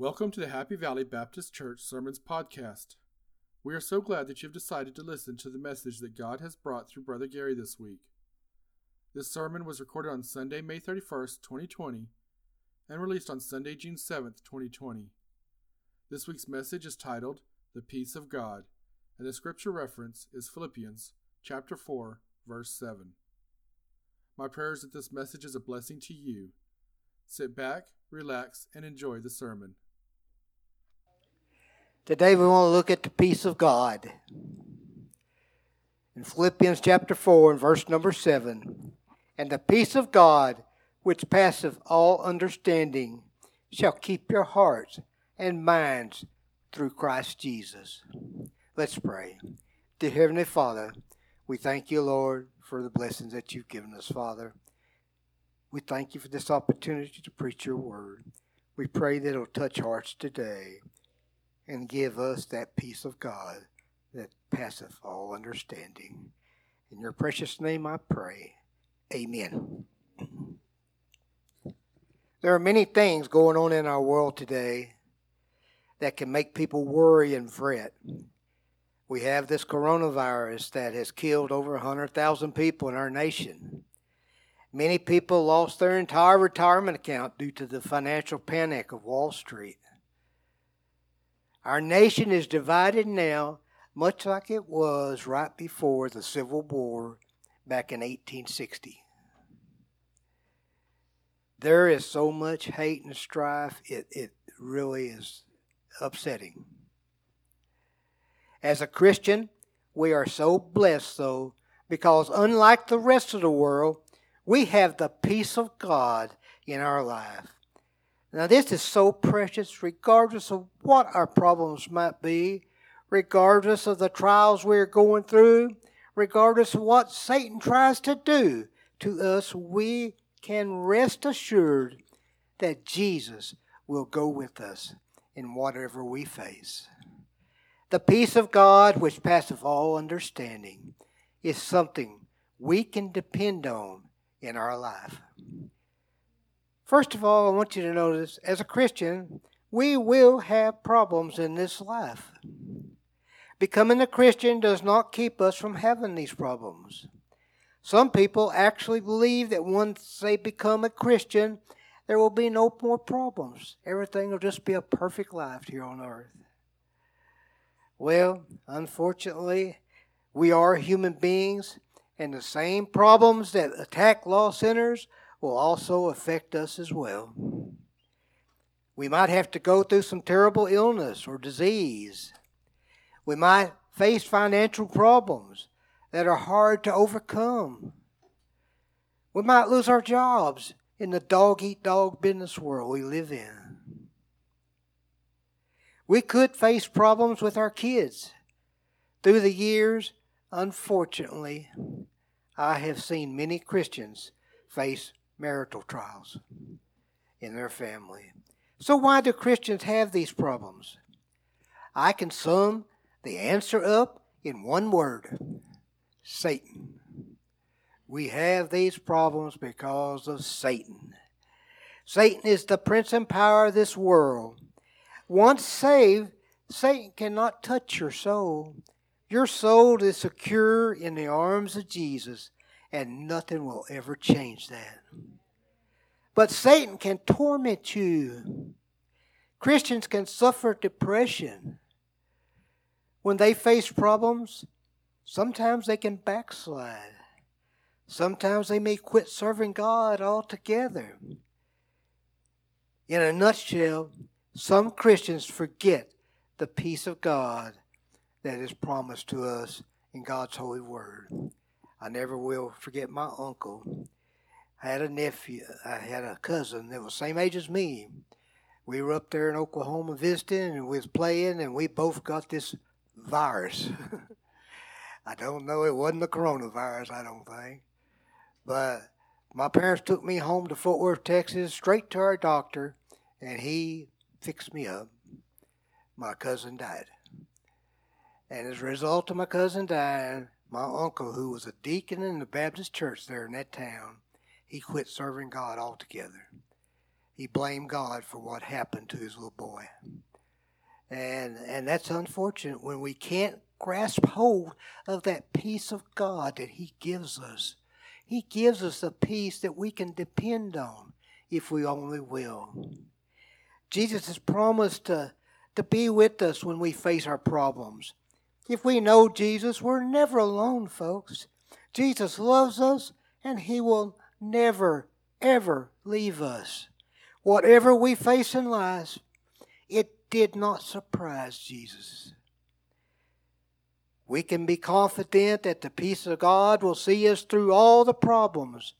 Welcome to the Happy Valley Baptist Church Sermons Podcast. We are so glad that you've decided to listen to the message that God has brought through Brother Gary this week. This sermon was recorded on Sunday, May 31st, 2020, and released on Sunday, June 7th, 2020. This week's message is titled The Peace of God, and the scripture reference is Philippians chapter 4, verse 7. My prayer is that this message is a blessing to you. Sit back, relax, and enjoy the sermon. Today we want to look at the peace of God. In Philippians chapter 4 and verse number 7, and the peace of God, which passeth all understanding, shall keep your hearts and minds through Christ Jesus. Let's pray. Dear Heavenly Father, we thank you, Lord, for the blessings that you've given us, Father. We thank you for this opportunity to preach your word. We pray that it'll touch hearts today and give us that peace of God that passeth all understanding. In your precious name I pray. Amen. There are many things going on in our world today that can make people worry and fret. We have this coronavirus that has killed over 100,000 people in our nation. Many people lost their entire retirement account due to the financial panic of Wall Street. Our nation is divided now, much like it was right before the Civil War back in 1860. There is so much hate and strife, it, it really is upsetting. As a Christian, we are so blessed, though, because unlike the rest of the world, we have the peace of God in our life. Now, this is so precious, regardless of what our problems might be, regardless of the trials we're going through, regardless of what Satan tries to do to us, we can rest assured that Jesus will go with us in whatever we face. The peace of God, which passeth all understanding, is something we can depend on in our life. First of all, I want you to notice as a Christian, we will have problems in this life. Becoming a Christian does not keep us from having these problems. Some people actually believe that once they become a Christian, there will be no more problems. Everything will just be a perfect life here on earth. Well, unfortunately, we are human beings, and the same problems that attack lost sinners will also affect us as well. We might have to go through some terrible illness or disease. We might face financial problems that are hard to overcome. We might lose our jobs in the dog eat dog business world we live in. We could face problems with our kids. Through the years, unfortunately, I have seen many Christians face marital trials in their family. So, why do Christians have these problems? I can sum the answer up in one word Satan. We have these problems because of Satan. Satan is the prince and power of this world. Once saved, Satan cannot touch your soul. Your soul is secure in the arms of Jesus, and nothing will ever change that. But Satan can torment you. Christians can suffer depression. When they face problems, sometimes they can backslide. Sometimes they may quit serving God altogether. In a nutshell, some Christians forget the peace of God that is promised to us in God's holy word. I never will forget my uncle. I had a nephew, I had a cousin that was same age as me. We were up there in Oklahoma visiting and we was playing and we both got this virus. I don't know, it wasn't the coronavirus, I don't think. But my parents took me home to Fort Worth, Texas, straight to our doctor, and he fixed me up. My cousin died. And as a result of my cousin dying, my uncle, who was a deacon in the Baptist church there in that town, he quit serving God altogether. he blamed God for what happened to his little boy. And, and that's unfortunate when we can't grasp hold of that peace of God that he gives us. He gives us a peace that we can depend on if we only will. Jesus has promised to, to be with us when we face our problems. If we know Jesus, we're never alone, folks. Jesus loves us and he will never, ever leave us. Whatever we face in life, it did not surprise Jesus. We can be confident that the peace of God will see us through all the problems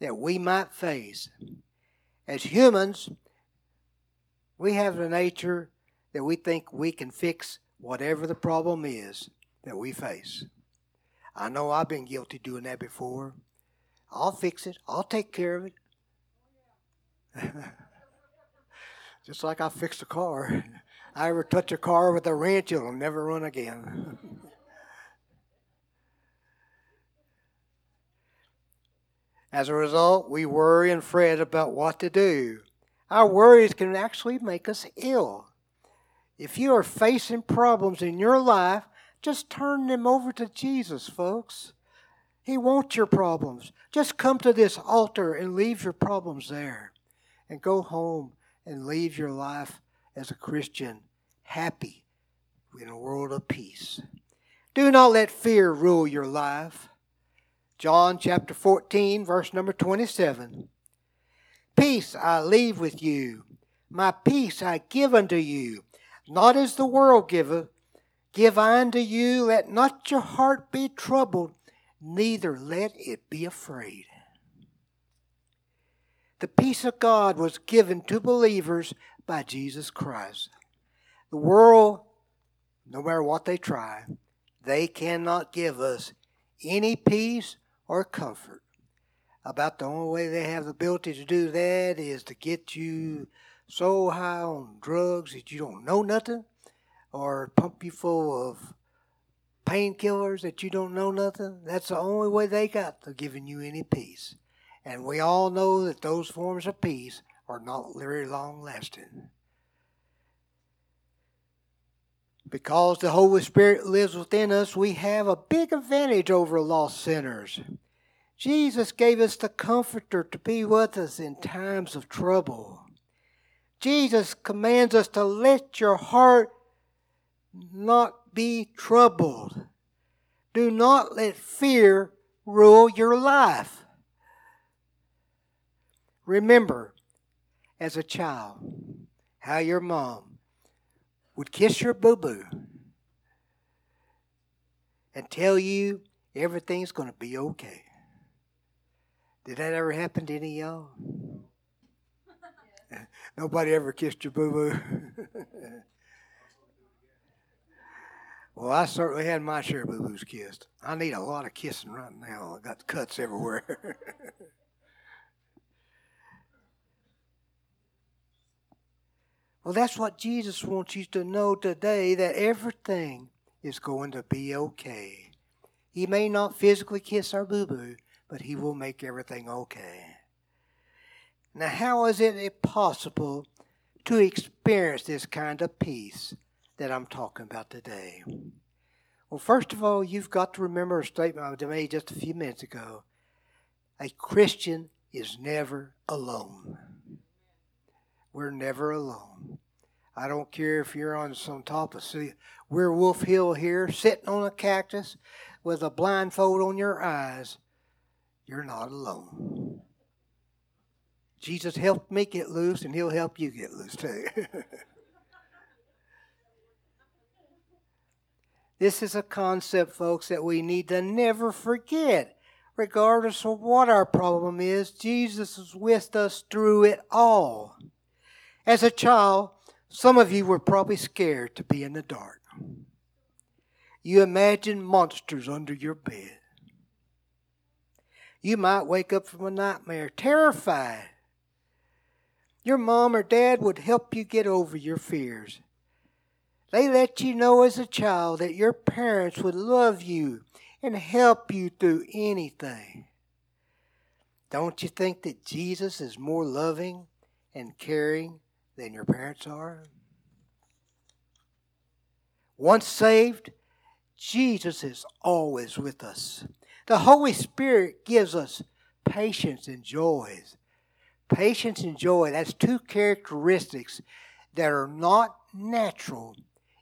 that we might face. As humans, we have the nature that we think we can fix whatever the problem is that we face. I know I've been guilty doing that before. I'll fix it, I'll take care of it. Just like I fixed a car. I ever touch a car with a wrench, it'll never run again. As a result, we worry and fret about what to do. Our worries can actually make us ill. If you are facing problems in your life, just turn them over to Jesus, folks. He wants your problems. Just come to this altar and leave your problems there. And go home and leave your life as a Christian happy in a world of peace. Do not let fear rule your life. John chapter 14, verse number 27. Peace I leave with you, my peace I give unto you, not as the world giveth, give I unto you, let not your heart be troubled, neither let it be afraid. The peace of God was given to believers by Jesus Christ. The world, no matter what they try, they cannot give us any peace or comfort. About the only way they have the ability to do that is to get you so high on drugs that you don't know nothing, or pump you full of painkillers that you don't know nothing. That's the only way they got to giving you any peace. And we all know that those forms of peace are not very long lasting. Because the Holy Spirit lives within us, we have a big advantage over lost sinners. Jesus gave us the Comforter to be with us in times of trouble. Jesus commands us to let your heart not be troubled. Do not let fear rule your life. Remember, as a child, how your mom would kiss your boo boo and tell you everything's going to be okay. Did that ever happen to any of y'all? Nobody ever kissed your boo boo. well, I certainly had my share of boo boos kissed. I need a lot of kissing right now. I got cuts everywhere. Well, that's what Jesus wants you to know today that everything is going to be okay. He may not physically kiss our boo boo, but He will make everything okay. Now, how is it possible to experience this kind of peace that I'm talking about today? Well, first of all, you've got to remember a statement I made just a few minutes ago. A Christian is never alone. We're never alone. I don't care if you're on some top of see, we're Wolf Hill here, sitting on a cactus with a blindfold on your eyes. You're not alone. Jesus helped me get loose, and He'll help you get loose too. this is a concept, folks, that we need to never forget. Regardless of what our problem is, Jesus is with us through it all. As a child, some of you were probably scared to be in the dark. You imagined monsters under your bed. You might wake up from a nightmare terrified. Your mom or dad would help you get over your fears. They let you know as a child that your parents would love you and help you through anything. Don't you think that Jesus is more loving and caring than your parents are? Once saved, Jesus is always with us. The Holy Spirit gives us patience and joys. Patience and joy, that's two characteristics that are not natural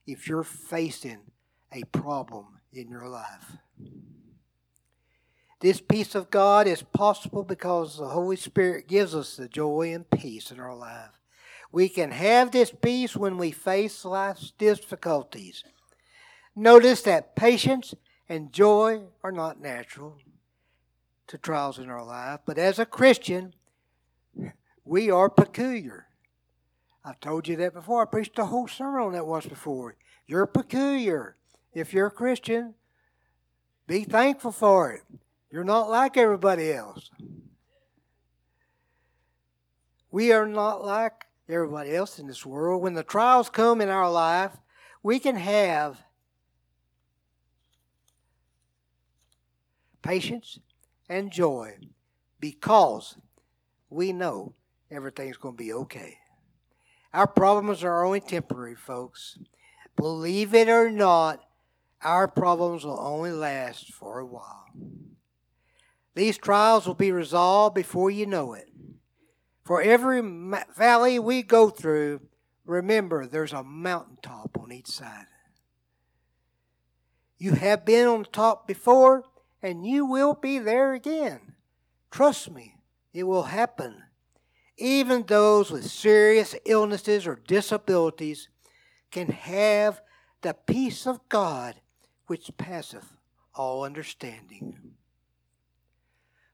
if you're facing a problem in your life. This peace of God is possible because the Holy Spirit gives us the joy and peace in our life. We can have this peace when we face life's difficulties. Notice that patience and joy are not natural to trials in our life, but as a Christian, we are peculiar. I've told you that before. I preached a whole sermon on that once before. You're peculiar. If you're a Christian, be thankful for it. You're not like everybody else. We are not like everybody else in this world. When the trials come in our life, we can have patience and joy because we know everything's going to be okay. Our problems are only temporary, folks. Believe it or not, our problems will only last for a while. These trials will be resolved before you know it. For every valley we go through, remember there's a mountaintop on each side. You have been on the top before, and you will be there again. Trust me, it will happen. Even those with serious illnesses or disabilities can have the peace of God which passeth all understanding.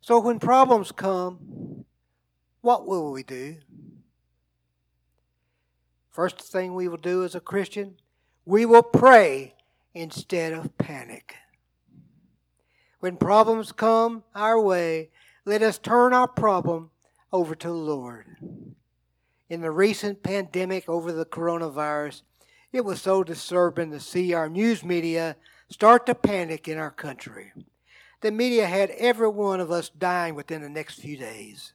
So when problems come, what will we do? First thing we will do as a Christian, we will pray instead of panic. When problems come our way, let us turn our problem over to the Lord. In the recent pandemic over the coronavirus, it was so disturbing to see our news media start to panic in our country. The media had every one of us dying within the next few days.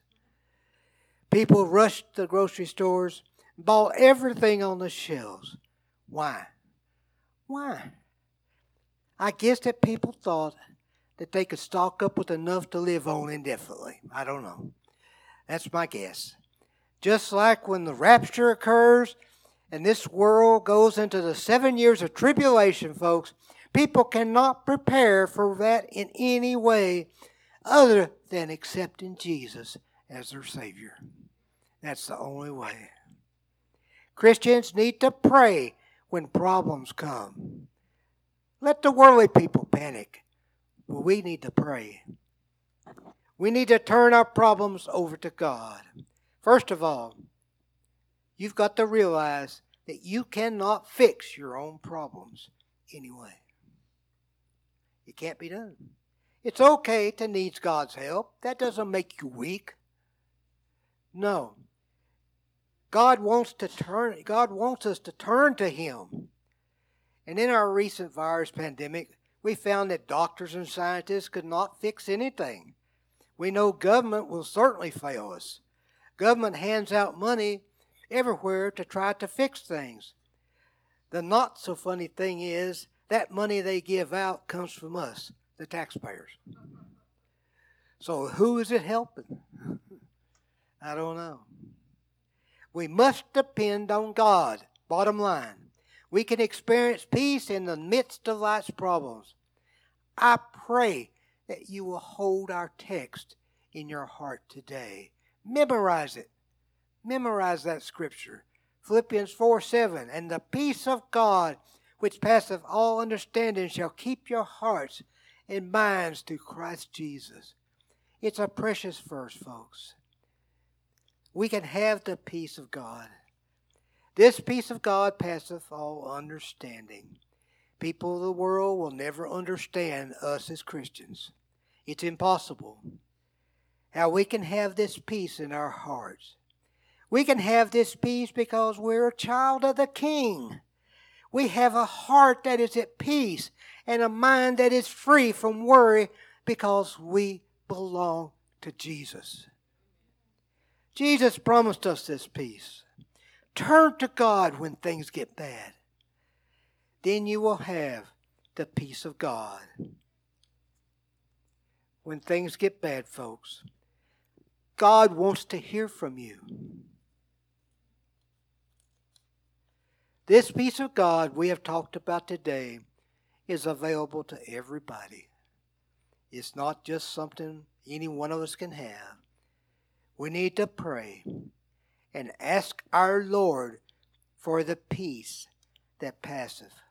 People rushed to the grocery stores, bought everything on the shelves. Why? Why? I guess that people thought that they could stock up with enough to live on indefinitely. I don't know. That's my guess. Just like when the rapture occurs and this world goes into the seven years of tribulation, folks, People cannot prepare for that in any way other than accepting Jesus as their Savior. That's the only way. Christians need to pray when problems come. Let the worldly people panic, but we need to pray. We need to turn our problems over to God. First of all, you've got to realize that you cannot fix your own problems anyway. It can't be done. It's okay to need God's help. That doesn't make you weak. No. God wants to turn God wants us to turn to him. And in our recent virus pandemic, we found that doctors and scientists could not fix anything. We know government will certainly fail us. Government hands out money everywhere to try to fix things. The not so funny thing is that money they give out comes from us, the taxpayers. So who is it helping? I don't know. We must depend on God. Bottom line. We can experience peace in the midst of life's problems. I pray that you will hold our text in your heart today. Memorize it. Memorize that scripture. Philippians 4 7. And the peace of God which passeth all understanding, shall keep your hearts and minds through Christ Jesus. It's a precious verse, folks. We can have the peace of God. This peace of God passeth all understanding. People of the world will never understand us as Christians. It's impossible. How we can have this peace in our hearts. We can have this peace because we're a child of the King we have a heart that is at peace and a mind that is free from worry because we belong to Jesus. Jesus promised us this peace. Turn to God when things get bad. Then you will have the peace of God. When things get bad, folks, God wants to hear from you. This peace of God we have talked about today is available to everybody. It's not just something any one of us can have. We need to pray and ask our Lord for the peace that passeth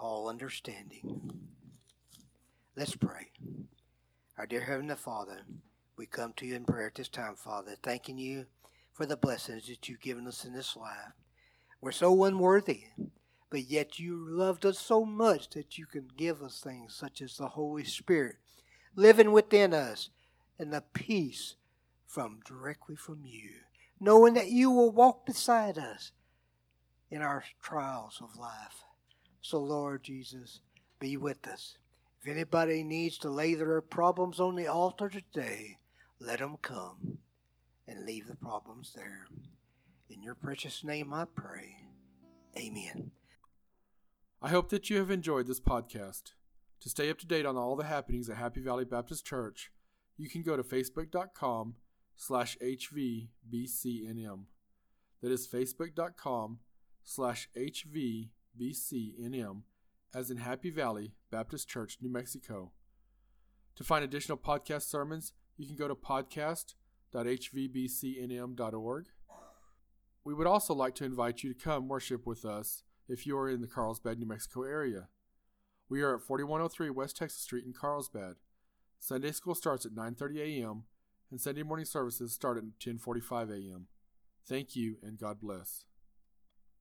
all understanding. Let's pray. Our dear Heavenly Father, we come to you in prayer at this time, Father, thanking you for the blessings that you've given us in this life. We're so unworthy, but yet you loved us so much that you can give us things such as the Holy Spirit living within us and the peace from directly from you, knowing that you will walk beside us in our trials of life. So, Lord Jesus, be with us. If anybody needs to lay their problems on the altar today, let them come and leave the problems there. In your precious name I pray. Amen. I hope that you have enjoyed this podcast. To stay up to date on all the happenings at Happy Valley Baptist Church, you can go to facebook.com slash hvbcnm. That is facebook.com slash hvbcnm, as in Happy Valley Baptist Church, New Mexico. To find additional podcast sermons, you can go to podcast.hvbcnm.org. We would also like to invite you to come worship with us if you are in the Carlsbad, New Mexico area. We are at 4103 West Texas Street in Carlsbad. Sunday school starts at 9:30 a.m. and Sunday morning services start at 10:45 a.m. Thank you and God bless.